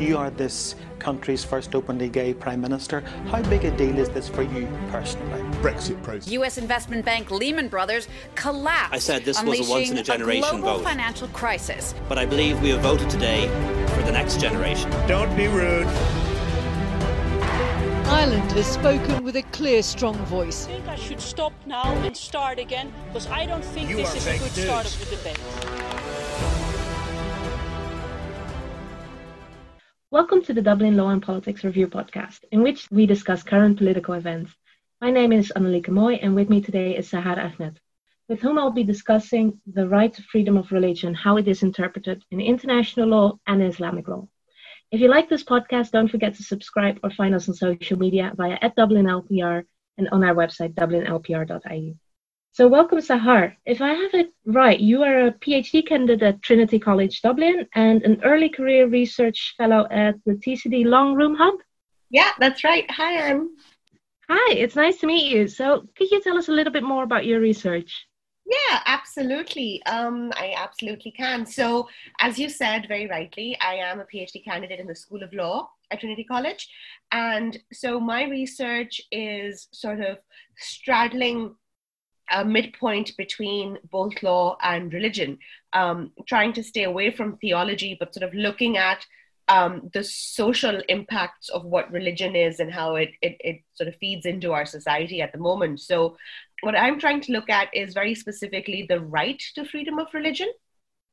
You are this country's first openly gay prime minister. How big a deal is this for you personally? Brexit process. U.S. investment bank Lehman Brothers collapsed. I said this was a once in a generation a global vote. financial crisis. But I believe we have voted today for the next generation. Don't be rude. Ireland has spoken with a clear, strong voice. I think I should stop now and start again because I don't think You this is a good news. start of the debate. Welcome to the Dublin Law and Politics Review podcast, in which we discuss current political events. My name is Annelieke Moy, and with me today is Sahar Ahmed, with whom I'll be discussing the right to freedom of religion, how it is interpreted in international law and Islamic law. If you like this podcast, don't forget to subscribe or find us on social media via at DublinLPR and on our website, dublinlpr.ie. So, welcome, Sahar. If I have it right, you are a PhD candidate at Trinity College Dublin and an early career research fellow at the TCD Long Room Hub. Yeah, that's right. Hi, Anne. Hi, it's nice to meet you. So, could you tell us a little bit more about your research? Yeah, absolutely. Um, I absolutely can. So, as you said very rightly, I am a PhD candidate in the School of Law at Trinity College. And so, my research is sort of straddling a midpoint between both law and religion, um, trying to stay away from theology, but sort of looking at um, the social impacts of what religion is and how it, it, it sort of feeds into our society at the moment. So, what I'm trying to look at is very specifically the right to freedom of religion.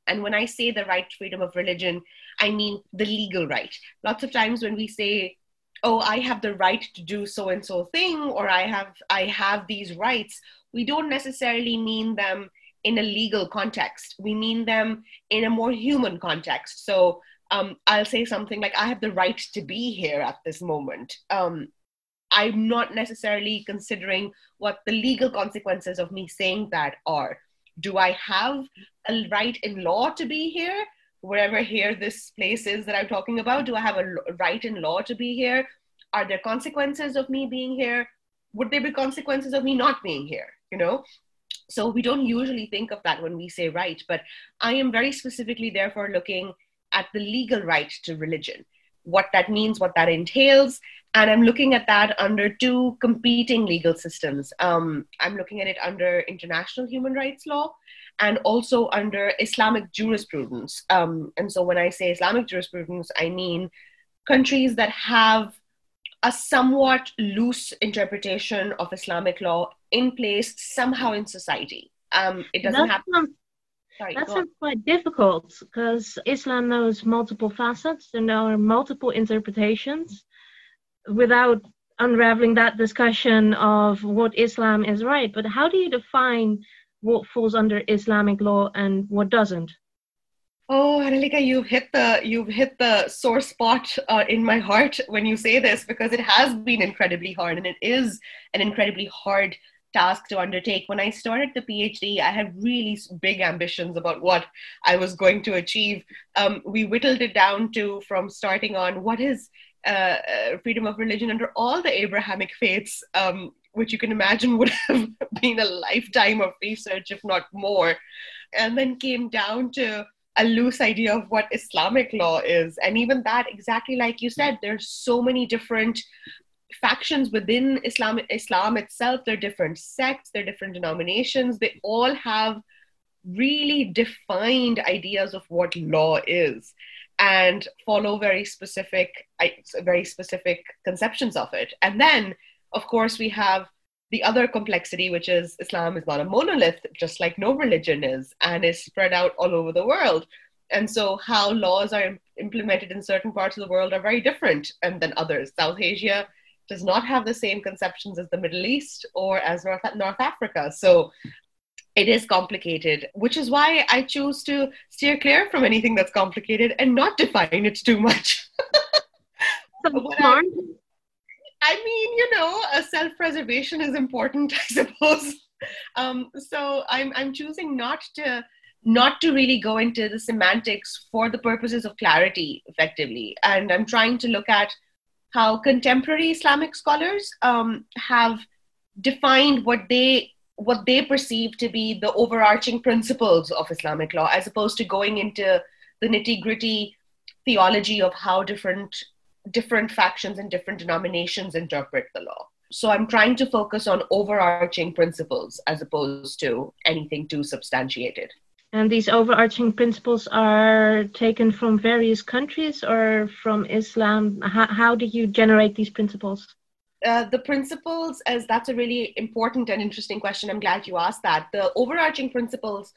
And when I say the right to freedom of religion, I mean the legal right. Lots of times when we say, oh, I have the right to do so and so thing, or I have I have these rights, we don't necessarily mean them in a legal context. We mean them in a more human context. So um, I'll say something like, I have the right to be here at this moment. Um, I'm not necessarily considering what the legal consequences of me saying that are. Do I have a right in law to be here? Wherever here this place is that I'm talking about, do I have a right in law to be here? Are there consequences of me being here? Would there be consequences of me not being here? You know? So we don't usually think of that when we say right, but I am very specifically therefore looking at the legal right to religion, what that means, what that entails, and I'm looking at that under two competing legal systems. Um, I'm looking at it under international human rights law and also under Islamic jurisprudence. Um, and so when I say Islamic jurisprudence, I mean countries that have a somewhat loose interpretation of Islamic law in place somehow in society. Um, it doesn't That have. sounds, Sorry, that sounds quite difficult because Islam knows multiple facets and there are multiple interpretations. Without unraveling that discussion of what Islam is right, but how do you define what falls under Islamic law and what doesn't? Oh, Annelieke, you've hit the you've hit the sore spot uh, in my heart when you say this because it has been incredibly hard and it is an incredibly hard task to undertake. When I started the PhD, I had really big ambitions about what I was going to achieve. Um, we whittled it down to from starting on what is uh, uh, freedom of religion under all the Abrahamic faiths, um, which you can imagine would have been a lifetime of research, if not more, and then came down to a loose idea of what Islamic law is. And even that, exactly like you said, there's so many different factions within Islam, Islam itself. They're different sects, they're different denominations. They all have really defined ideas of what law is and follow very specific, very specific conceptions of it. And then, of course, we have the other complexity, which is Islam is not a monolith, just like no religion is, and is spread out all over the world. And so, how laws are implemented in certain parts of the world are very different and than others. South Asia does not have the same conceptions as the Middle East or as North, North Africa. So, it is complicated, which is why I choose to steer clear from anything that's complicated and not define it too much. So What I- smart. I mean, you know, uh, self-preservation is important, I suppose. Um, so I'm I'm choosing not to not to really go into the semantics for the purposes of clarity, effectively, and I'm trying to look at how contemporary Islamic scholars um, have defined what they what they perceive to be the overarching principles of Islamic law, as opposed to going into the nitty gritty theology of how different different factions and different denominations interpret the law. So I'm trying to focus on overarching principles as opposed to anything too substantiated. And these overarching principles are taken from various countries or from Islam. How, how do you generate these principles? Uh, the principles, as that's a really important and interesting question. I'm glad you asked that. The overarching principles,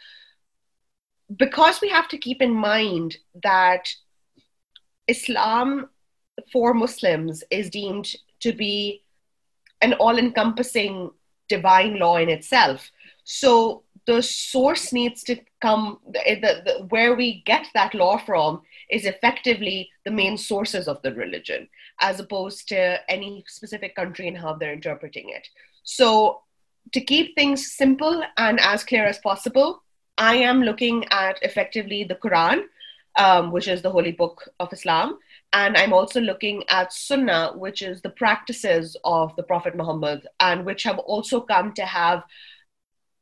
because we have to keep in mind that Islam for Muslims is deemed to be an all encompassing divine law in itself. So the source needs to come, the, the, where we get that law from is effectively the main sources of the religion, as opposed to any specific country and how they're interpreting it. So to keep things simple and as clear as possible, I am looking at effectively the Quran, um, which is the holy book of Islam, and I'm also looking at Sunnah, which is the practices of the Prophet Muhammad, and which have also come to have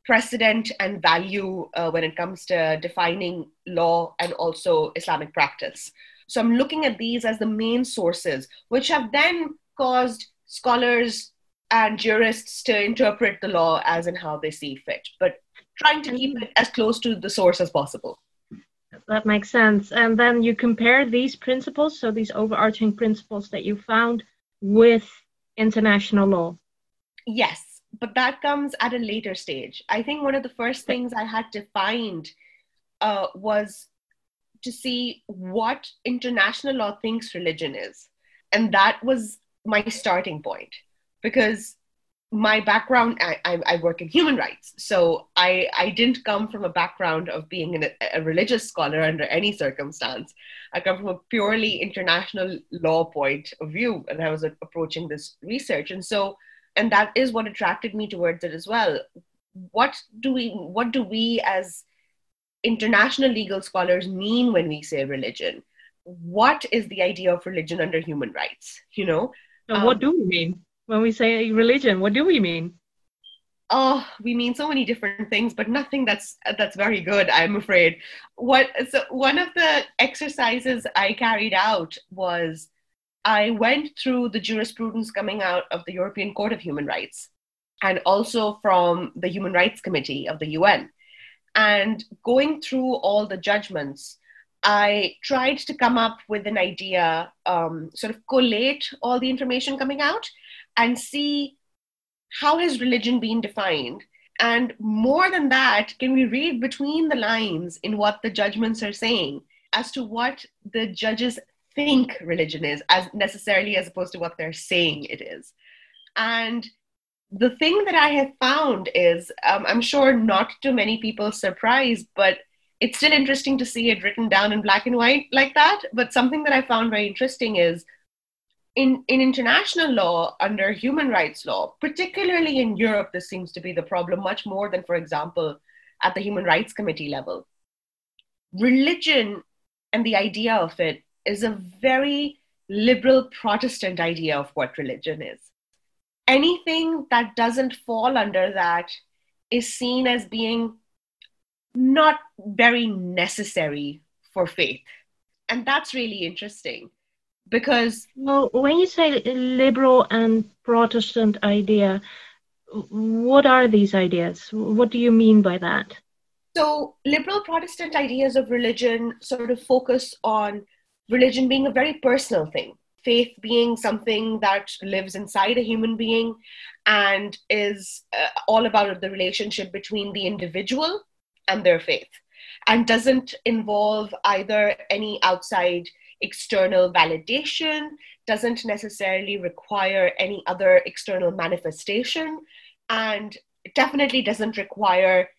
precedent and value uh, when it comes to defining law and also Islamic practice. So I'm looking at these as the main sources, which have then caused scholars and jurists to interpret the law as and how they see fit, but trying to keep it as close to the source as possible that makes sense. And then you compare these principles, so these overarching principles that you found, with international law. Yes, but that comes at a later stage. I think one of the first things I had to find uh, was to see what international law thinks religion is. And that was my starting point because my background I, I, I, work in human rights. So I, I didn't come from a background of being an, a religious scholar under any circumstance. I come from a purely international law point of view and i was approaching this research. And so and that is what attracted me towards it as well. What do we what do we as international legal scholars mean when we say religion? What is the idea of religion under human rights you know? Um, what do we mean when we say religion what do we mean? Oh we mean so many different things but nothing that's that's very good i'm afraid. What so one of the exercises i carried out was i went through the jurisprudence coming out of the european court of human rights and also from the human rights committee of the un and going through all the judgments I tried to come up with an idea, um, sort of collate all the information coming out and see how has religion been defined. And more than that can we read between the lines in what the judgments are saying as to what the judges think religion is as necessarily as opposed to what they're saying it is? And the thing that i have found is um, i'm sure not to many people surprise but it's still interesting to see it written down in black and white like that. But something that i found very interesting is in, in international law, under human rights law, particularly in Europe, this seems to be the problem much more than, for example, at the Human Rights Committee level. Religion and the idea of it is a very liberal Protestant idea of what religion is. Anything that doesn't fall under that is seen as being not very necessary for faith. And that's really interesting because well when you say liberal and protestant idea what are these ideas? What do you mean by that? So liberal protestant ideas of religion sort of focus on religion being a very personal thing faith being something that lives inside a human being and is uh, all about the relationship between the individual and their faith and doesn't involve either any outside external validation, doesn't necessarily require any other external manifestation, and definitely doesn't require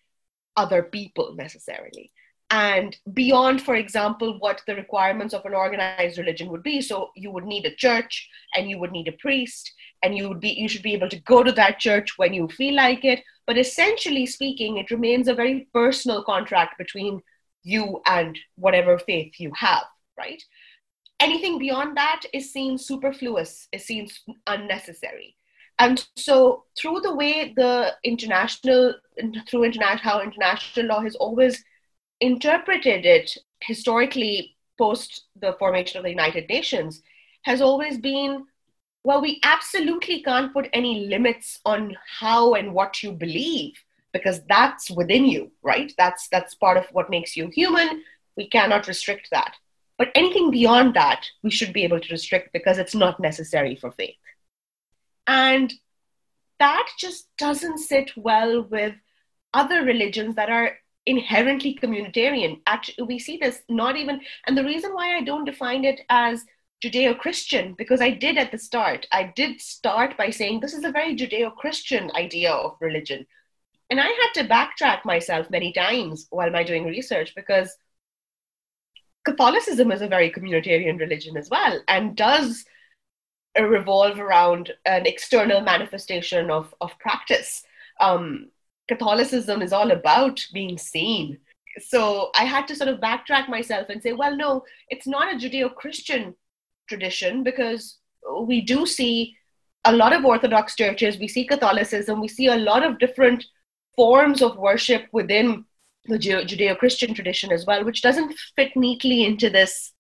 other people necessarily. And beyond, for example, what the requirements of an organized religion would be. So you would need a church and you would need a priest, and you would be you should be able to go to that church when you feel like it. But essentially speaking, it remains a very personal contract between you and whatever faith you have, right? Anything beyond that is seen superfluous, is seen unnecessary. And so, through the way the international, through international, how international law has always interpreted it historically, post the formation of the United Nations has always been well, we absolutely can't put any limits on how and what you believe because that's within you, right? That's that's part of what makes you human. We cannot restrict that. But anything beyond that, we should be able to restrict because it's not necessary for faith. And that just doesn't sit well with other religions that are inherently communitarian. Actually, we see this not even, and the reason why I don't define it as Judeo Christian, because I did at the start, I did start by saying this is a very Judeo Christian idea of religion. And I had to backtrack myself many times while my doing research because Catholicism is a very communitarian religion as well and does revolve around an external manifestation of, of practice. Um, Catholicism is all about being seen. So I had to sort of backtrack myself and say, well, no, it's not a Judeo Christian tradition because we do see a lot of Orthodox churches, we see Catholicism, we see a lot of different forms of worship within the Judeo Christian tradition as well, which doesn't fit neatly into this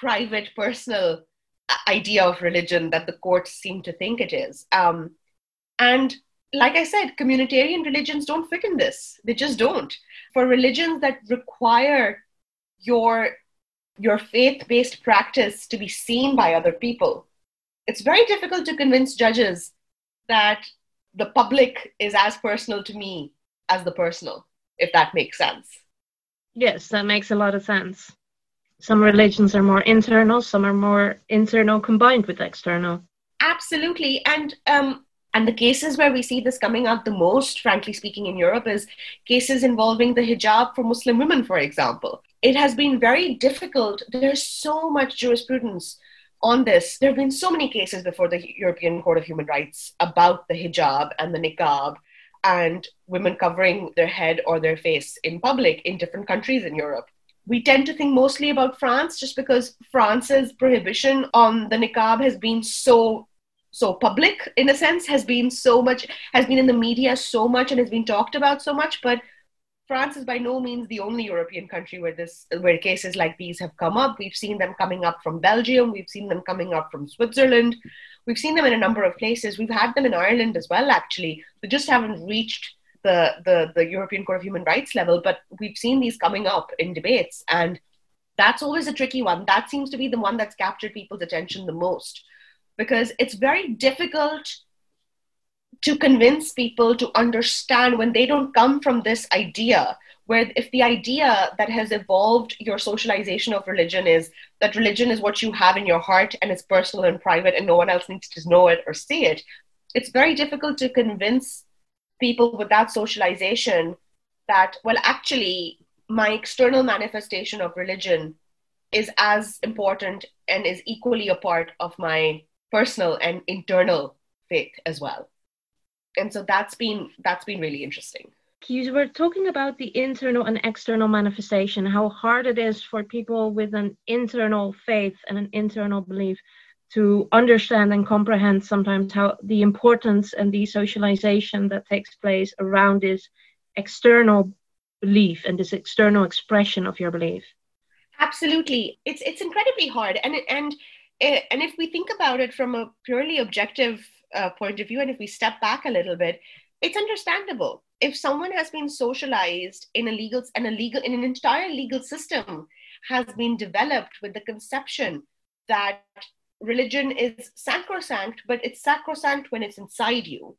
private, personal uh, idea of religion that the courts seem to think it is. Um, and like I said, communitarian religions don't fit in this. They just don't. For religions that require your your faith-based practice to be seen by other people, it's very difficult to convince judges that the public is as personal to me as the personal if that makes sense. Yes, that makes a lot of sense. Some religions are more internal, some are more internal combined with external. Absolutely. And um, and the cases where we see this coming out the most, frankly speaking, in Europe is cases involving the hijab for Muslim women, for example. It has been very difficult. There's so much jurisprudence on this. There have been so many cases before the European Court of Human Rights about the hijab and the niqab and women covering their head or their face in public in different countries in Europe. We tend to think mostly about France just because France's prohibition on the niqab has been so so public in a sense has been so much has been in the media so much and has been talked about so much but France is by no means the only European country where this where cases like these have come up. We've seen them coming up from Belgium, we've seen them coming up from Switzerland, we've seen them in a number of places. We've had them in Ireland as well, actually. We just haven't reached the, the, the European Court of Human Rights level, but we've seen these coming up in debates. And that's always a tricky one. That seems to be the one that's captured people's attention the most because it's very difficult to convince people to understand when they don't come from this idea where if the idea that has evolved your socialization of religion is that religion is what you have in your heart and it's personal and private and no one else needs to know it or see it it's very difficult to convince people with that socialization that well actually my external manifestation of religion is as important and is equally a part of my personal and internal faith as well. And so that's been that's been really interesting you were talking about the internal and external manifestation how hard it is for people with an internal faith and an internal belief to understand and comprehend sometimes how the importance and the socialization that takes place around this external belief and this external expression of your belief. Absolutely. It's it's incredibly hard. And and eh, and if we think about it from a purely objective uh, point of view, and if we step back a little bit, it's understandable. If someone has been socialized in a legal and a legal in an entire legal system has been developed with the conception that religion is sacrosanct, but it's sacrosanct when it's inside you.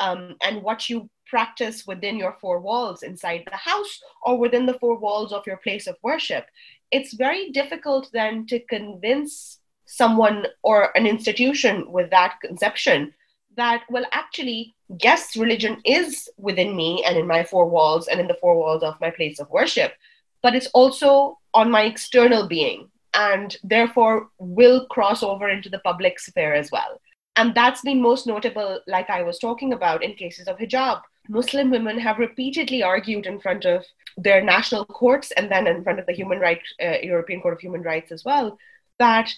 Um, and what you practice within your four walls inside the house or within the four walls of your place of worship. It's very difficult then to convince someone or an institution with that conception that, well, actually, yes, religion is within me and in my four walls and in the four walls of my place of worship, but it's also on my external being and therefore will cross over into the public sphere as well. And that's been most notable, like I was talking about, in cases of hijab. Muslim women have repeatedly argued in front of their national courts and then in front of the Human Rights, uh, European Court of Human Rights as well, that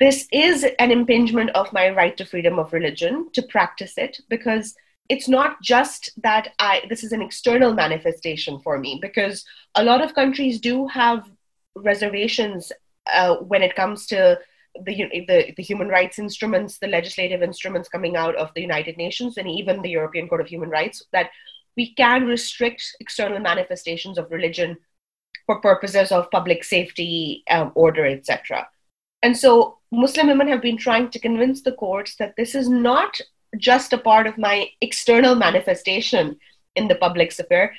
this is an impingement of my right to freedom of religion to practice it because it's not just that I this is an external manifestation for me because a lot of countries do have reservations uh, when it comes to the, the, the human rights instruments, the legislative instruments coming out of the United Nations and even the European Court of Human Rights, that we can restrict external manifestations of religion for purposes of public safety, um, order, etc. And so Muslim women have been trying to convince the courts that this is not just a part of my external manifestation in the public sphere.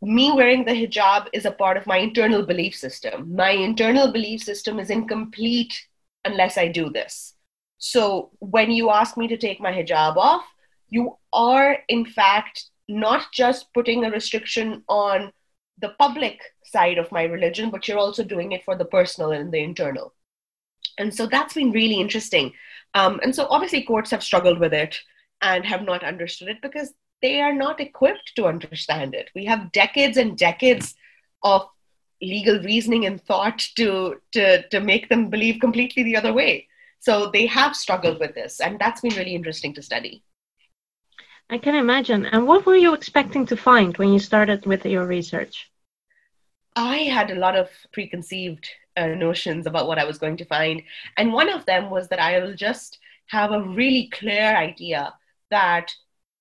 Me wearing the hijab is a part of my internal belief system. My internal belief system is incomplete unless I do this. So when you ask me to take my hijab off, you are in fact not just putting a restriction on the public side of my religion, but you're also doing it for the personal and the internal. And so that's been really interesting. Um, and so obviously courts have struggled with it and have not understood it because they are not equipped to understand it. We have decades and decades of legal reasoning and thought to, to, to make them believe completely the other way. So they have struggled with this, and that's been really interesting to study. I can imagine. And what were you expecting to find when you started with your research? I had a lot of preconceived uh, notions about what I was going to find. And one of them was that I will just have a really clear idea that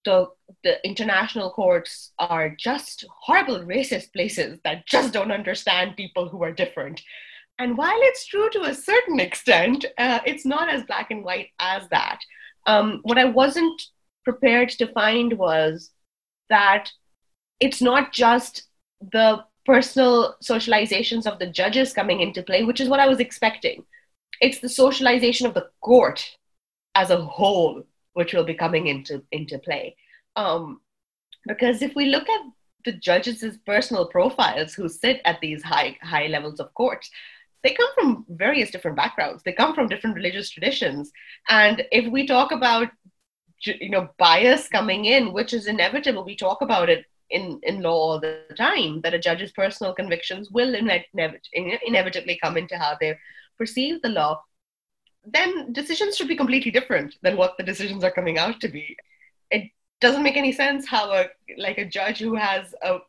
the, the international courts are just horrible racist places that just don't understand people who are different. And while it's true to a certain extent, uh, it's not as black and white as that. Um, what I wasn't prepared to find was that it's not just the personal socializations of the judges coming into play, which is what I was expecting. It's the socialization of the court as a whole which will be coming into into play. Um, because if we look at the judges' personal profiles who sit at these high high levels of courts, they come from various different backgrounds. They come from different religious traditions, and if we talk about you know bias coming in, which is inevitable, we talk about it in, in law all the time that a judge's personal convictions will inevitably come into how they perceive the law then decisions should be completely different than what the decisions are coming out to be. It doesn't make any sense how a like a judge who has a uh,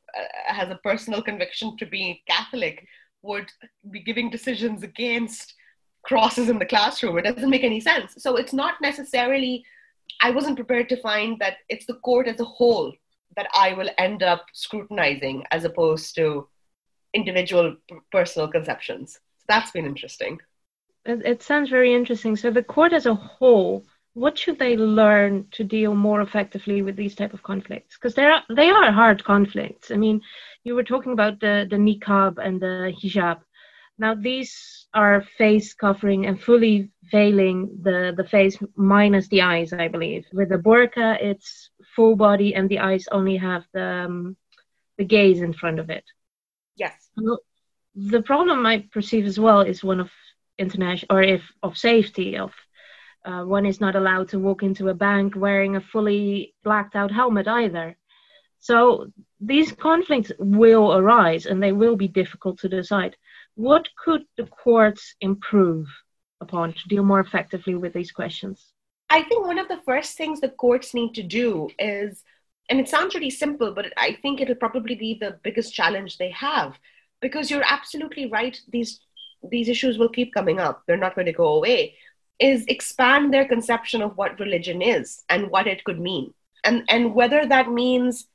has a personal conviction to be Catholic would be giving decisions against crosses in the classroom. It doesn't make any sense. So it's not necessarily. I wasn't prepared to find that it's the court as a whole that I will end up scrutinizing as opposed to individual personal conceptions. So that's been interesting. It, it sounds very interesting. So the court as a whole, what should they learn to deal more effectively with these type of conflicts? Because they are they are hard conflicts. I mean, you were talking about the the niqab and the hijab. Now these are face covering and fully veiling the the face minus the eyes, I believe. With the burqa, it's full body and the eyes only have the um, the gaze in front of it. Yes. The problem I perceive as well is one of international or if of safety of uh, one is not allowed to walk into a bank wearing a fully blacked out helmet either. So these conflicts will arise and they will be difficult to decide. What could the courts improve upon to deal more effectively with these questions? I think one of the first things the courts need to do is, and it sounds really simple, but I think it'll probably be the biggest challenge they have because you're absolutely right. These these issues will keep coming up, they're not going to go away, is expand their conception of what religion is and what it could mean. And, and whether that means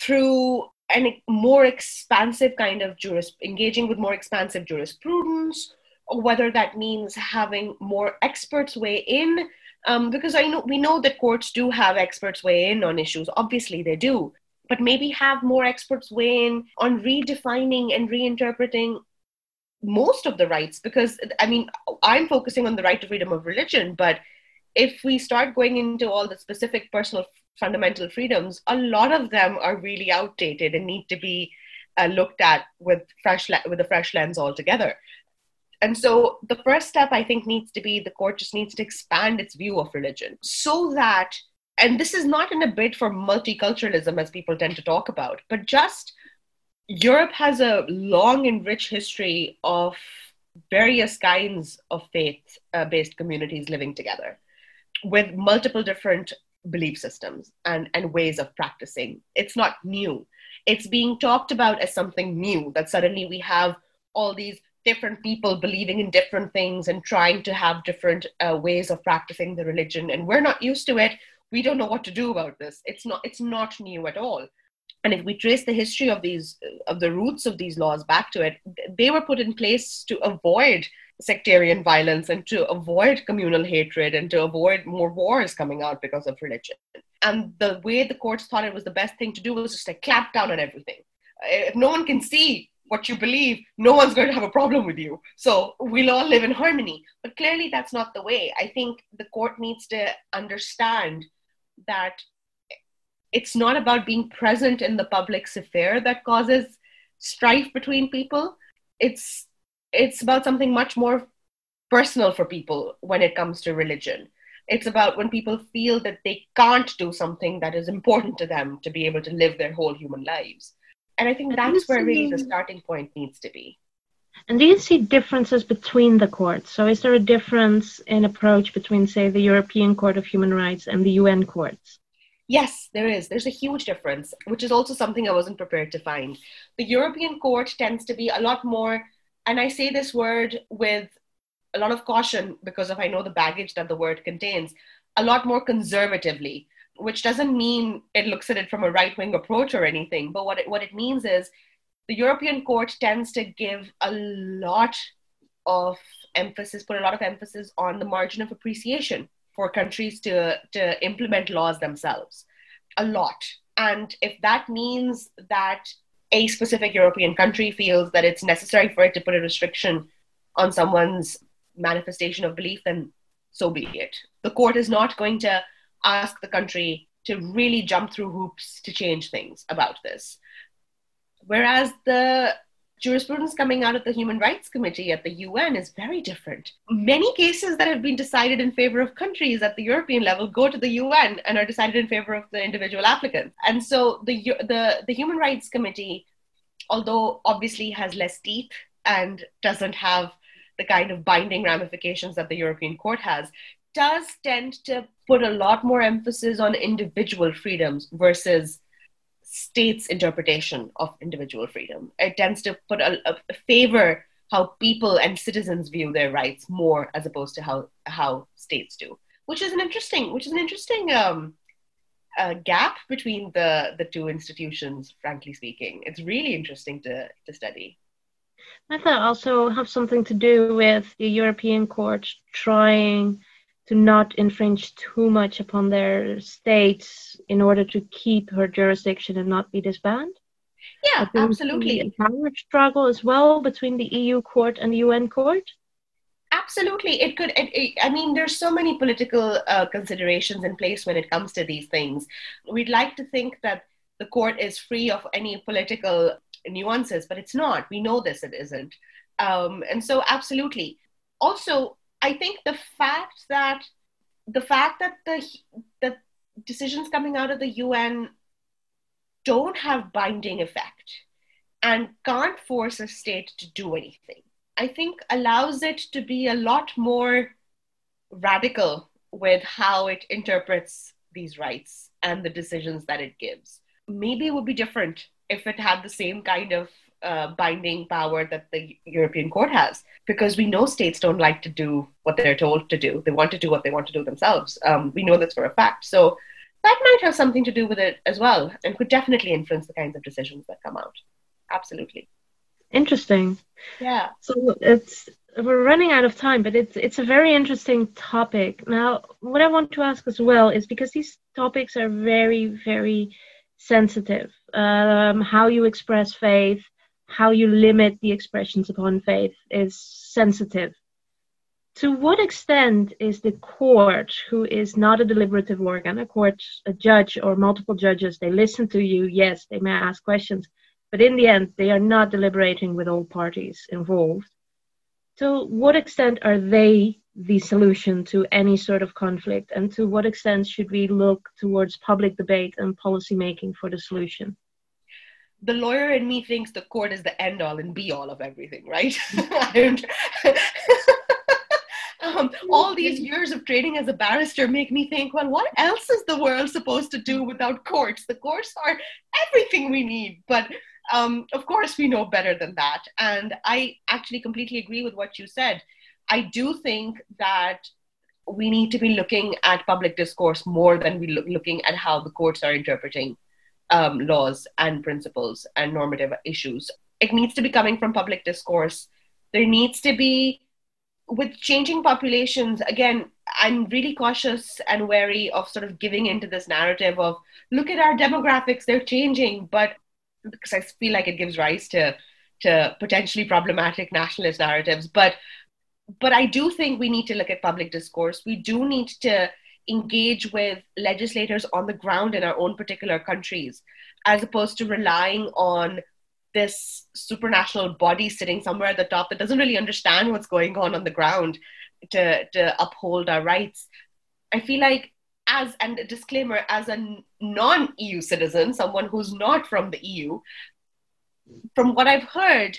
through a more expansive kind of juris, engaging with more expansive jurisprudence, or whether that means having more experts weigh in. Um, because I know we know that courts do have experts weigh in on issues. Obviously, they do, but maybe have more experts weigh in on redefining and reinterpreting most of the rights. Because i mean i'm focusing on the right to freedom of religion. But if we start going into all the specific personal fundamental freedoms a lot of them are really outdated and need to be uh, looked at with fresh le- with a fresh lens altogether and so the first step i think needs to be the court just needs to expand its view of religion so that and this is not in a bid for multiculturalism as people tend to talk about but just Europe has a long and rich history of various kinds of faith uh, based communities living together with multiple different belief systems and, and ways of practicing. It's not new. It's being talked about as something new that suddenly we have all these different people believing in different things and trying to have different uh, ways of practicing the religion. And we're not used to it. We don't know what to do about this. It's not it's not new at all. And if we trace the history of these of the roots of these laws back to it they were put in place to avoid sectarian violence and to avoid communal hatred and to avoid more wars coming out because of religion. And the way the courts thought it was the best thing to do was just like clamp down on everything. If no one can see what you believe, no one's going to have a problem with you. So we'll all live in harmony. But clearly, that's not the way. I think the court needs to understand that it's not about being present in the public sphere that causes strife between people. It's it's about something much more personal for people when it comes to religion. It's about when people feel that they can't do something that is important to them to be able to live their whole human lives. And I think that's where really the starting point needs to be. And do you see differences between the courts? So, is there a difference in approach between, say, the European Court of Human Rights and the UN courts? Yes, there is. There's a huge difference, which is also something I wasn't prepared to find. The European Court tends to be a lot more, and I say this word with a lot of caution because of I know the baggage that the word contains, a lot more conservatively which doesn't mean it looks at it from a right wing approach or anything. But what it, what it means is the European court tends to give a lot of emphasis, put a lot of emphasis on the margin of appreciation for countries to, to implement laws themselves. A lot. And if that means that a specific European country feels that it's necessary for it to put a restriction on someone's manifestation of belief, then so be it. The court is not going to ask the country to really jump through hoops to change things about this. Whereas the jurisprudence coming out of the Human Rights Committee at the UN is very different. Many cases that have been decided in favor of countries at the European level go to the UN and are decided in favor of the individual applicants. And so the, the, the Human Rights Committee, although obviously has less teeth and doesn't have the kind of binding ramifications that the European Court has, does tend to put a lot more emphasis on individual freedoms versus states' interpretation of individual freedom. It tends to put a, a favor how people and citizens view their rights more as opposed to how how states do, which is an interesting which is an interesting um, uh, gap between the the two institutions. Frankly speaking, it's really interesting to to study. I thought also have something to do with the European Court trying to not infringe too much upon their states in order to keep her jurisdiction and not be disbanded? Yeah, absolutely. A power struggle as well between the EU court and the UN court? Absolutely. It could, it, it, I mean, there's so many political uh, considerations in place when it comes to these things. We'd like to think that the court is free of any political nuances, but it's not. We know this, it isn't. Um, and so, absolutely. Also, I think the fact that the fact that the the decisions coming out of the UN don't have binding effect and can't force a state to do anything, I think allows it to be a lot more radical with how it interprets these rights and the decisions that it gives. Maybe it would be different if it had the same kind of uh, binding power that the European Court has, because we know states don't like to do what they're told to do. They want to do what they want to do themselves. Um, we know this for a fact. So that might have something to do with it as well, and could definitely influence the kinds of decisions that come out. Absolutely. Interesting. Yeah. So it's we're running out of time, but it's it's a very interesting topic. Now, what I want to ask as well is because these topics are very very sensitive. Um, how you express faith, how you limit the expressions upon faith is sensitive. To what extent is the court, who is not a deliberative organ, a court, a judge or multiple judges, they listen to you, yes, they may ask questions, but in the end, they are not deliberating with all parties involved. To what extent are they the solution to any sort of conflict, and to what extent should we look towards public debate and policy making for the solution? The lawyer in me thinks the court is the end all and be all of everything, right? um, all these years of training as a barrister make me think, well, what else is the world supposed to do without courts? The courts are everything we need. But um, of course, we know better than that. And I actually completely agree with what you said. I do think that we need to be looking at public discourse more than we look looking at how the courts are interpreting um, laws and principles and normative issues. It needs to be coming from public discourse. There needs to be, with changing populations, again, I'm really cautious and wary of sort of giving into this narrative of look at our demographics, they're changing, but because I feel like it gives rise to to potentially problematic nationalist narratives. But but I do think we need to look at public discourse. We do need to engage with legislators on the ground in our own particular countries, as opposed to relying on this supranational body sitting somewhere at the top that doesn't really understand what's going on on the ground to, to uphold our rights. I feel like as and a disclaimer as a non-EU citizen, someone who's not from the EU, from what I've heard,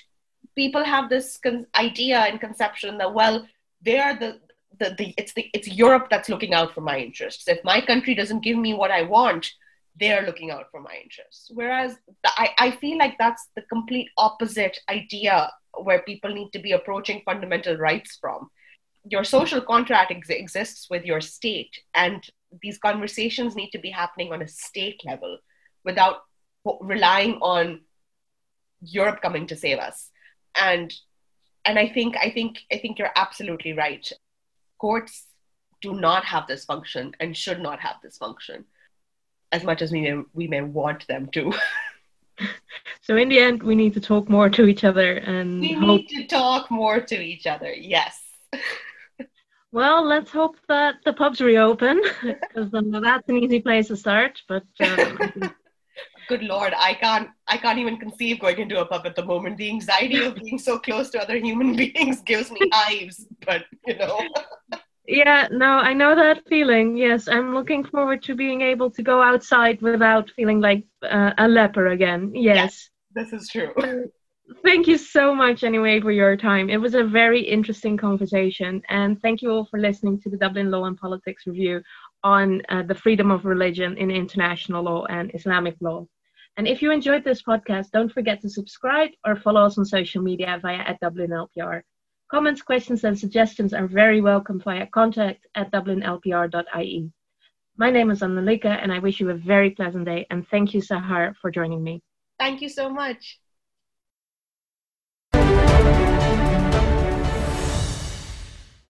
people have this con- idea and conception that well, they are the, the, the it's the it's Europe that's looking out for my interests. If my country doesn't give me what I want, they're looking out for my interests. Whereas I, I feel like that's the complete opposite idea where people need to be approaching fundamental rights from. Your social contract ex- exists with your state, and these conversations need to be happening on a state level without relying on Europe coming to save us. And and I think I think I think you're absolutely right. Courts do not have this function and should not have this function as much as we may, we may want them to. so in the end, we need to talk more to each other and we hope... need to talk more to each other. Yes. Well, let's hope that the pubs reopen because that's an easy place to start. But um, good lord, I can't, I can't even conceive going into a pub at the moment. The anxiety of being so close to other human beings gives me hives. But you know. Yeah, no, I know that feeling. Yes, I'm looking forward to being able to go outside without feeling like uh, a leper again. Yes. yes this is true. thank you so much anyway for your time. It was a very interesting conversation. And thank you all for listening to the Dublin Law and Politics review on uh, the freedom of religion in international law and Islamic law. And if you enjoyed this podcast, don't forget to subscribe or follow us on social media via at Dublin LPR. Comments, questions, and suggestions are very welcome via contact at dublinlpr.ie. My name is Annelieke, and I wish you a very pleasant day. And thank you, Sahar, for joining me. Thank you so much.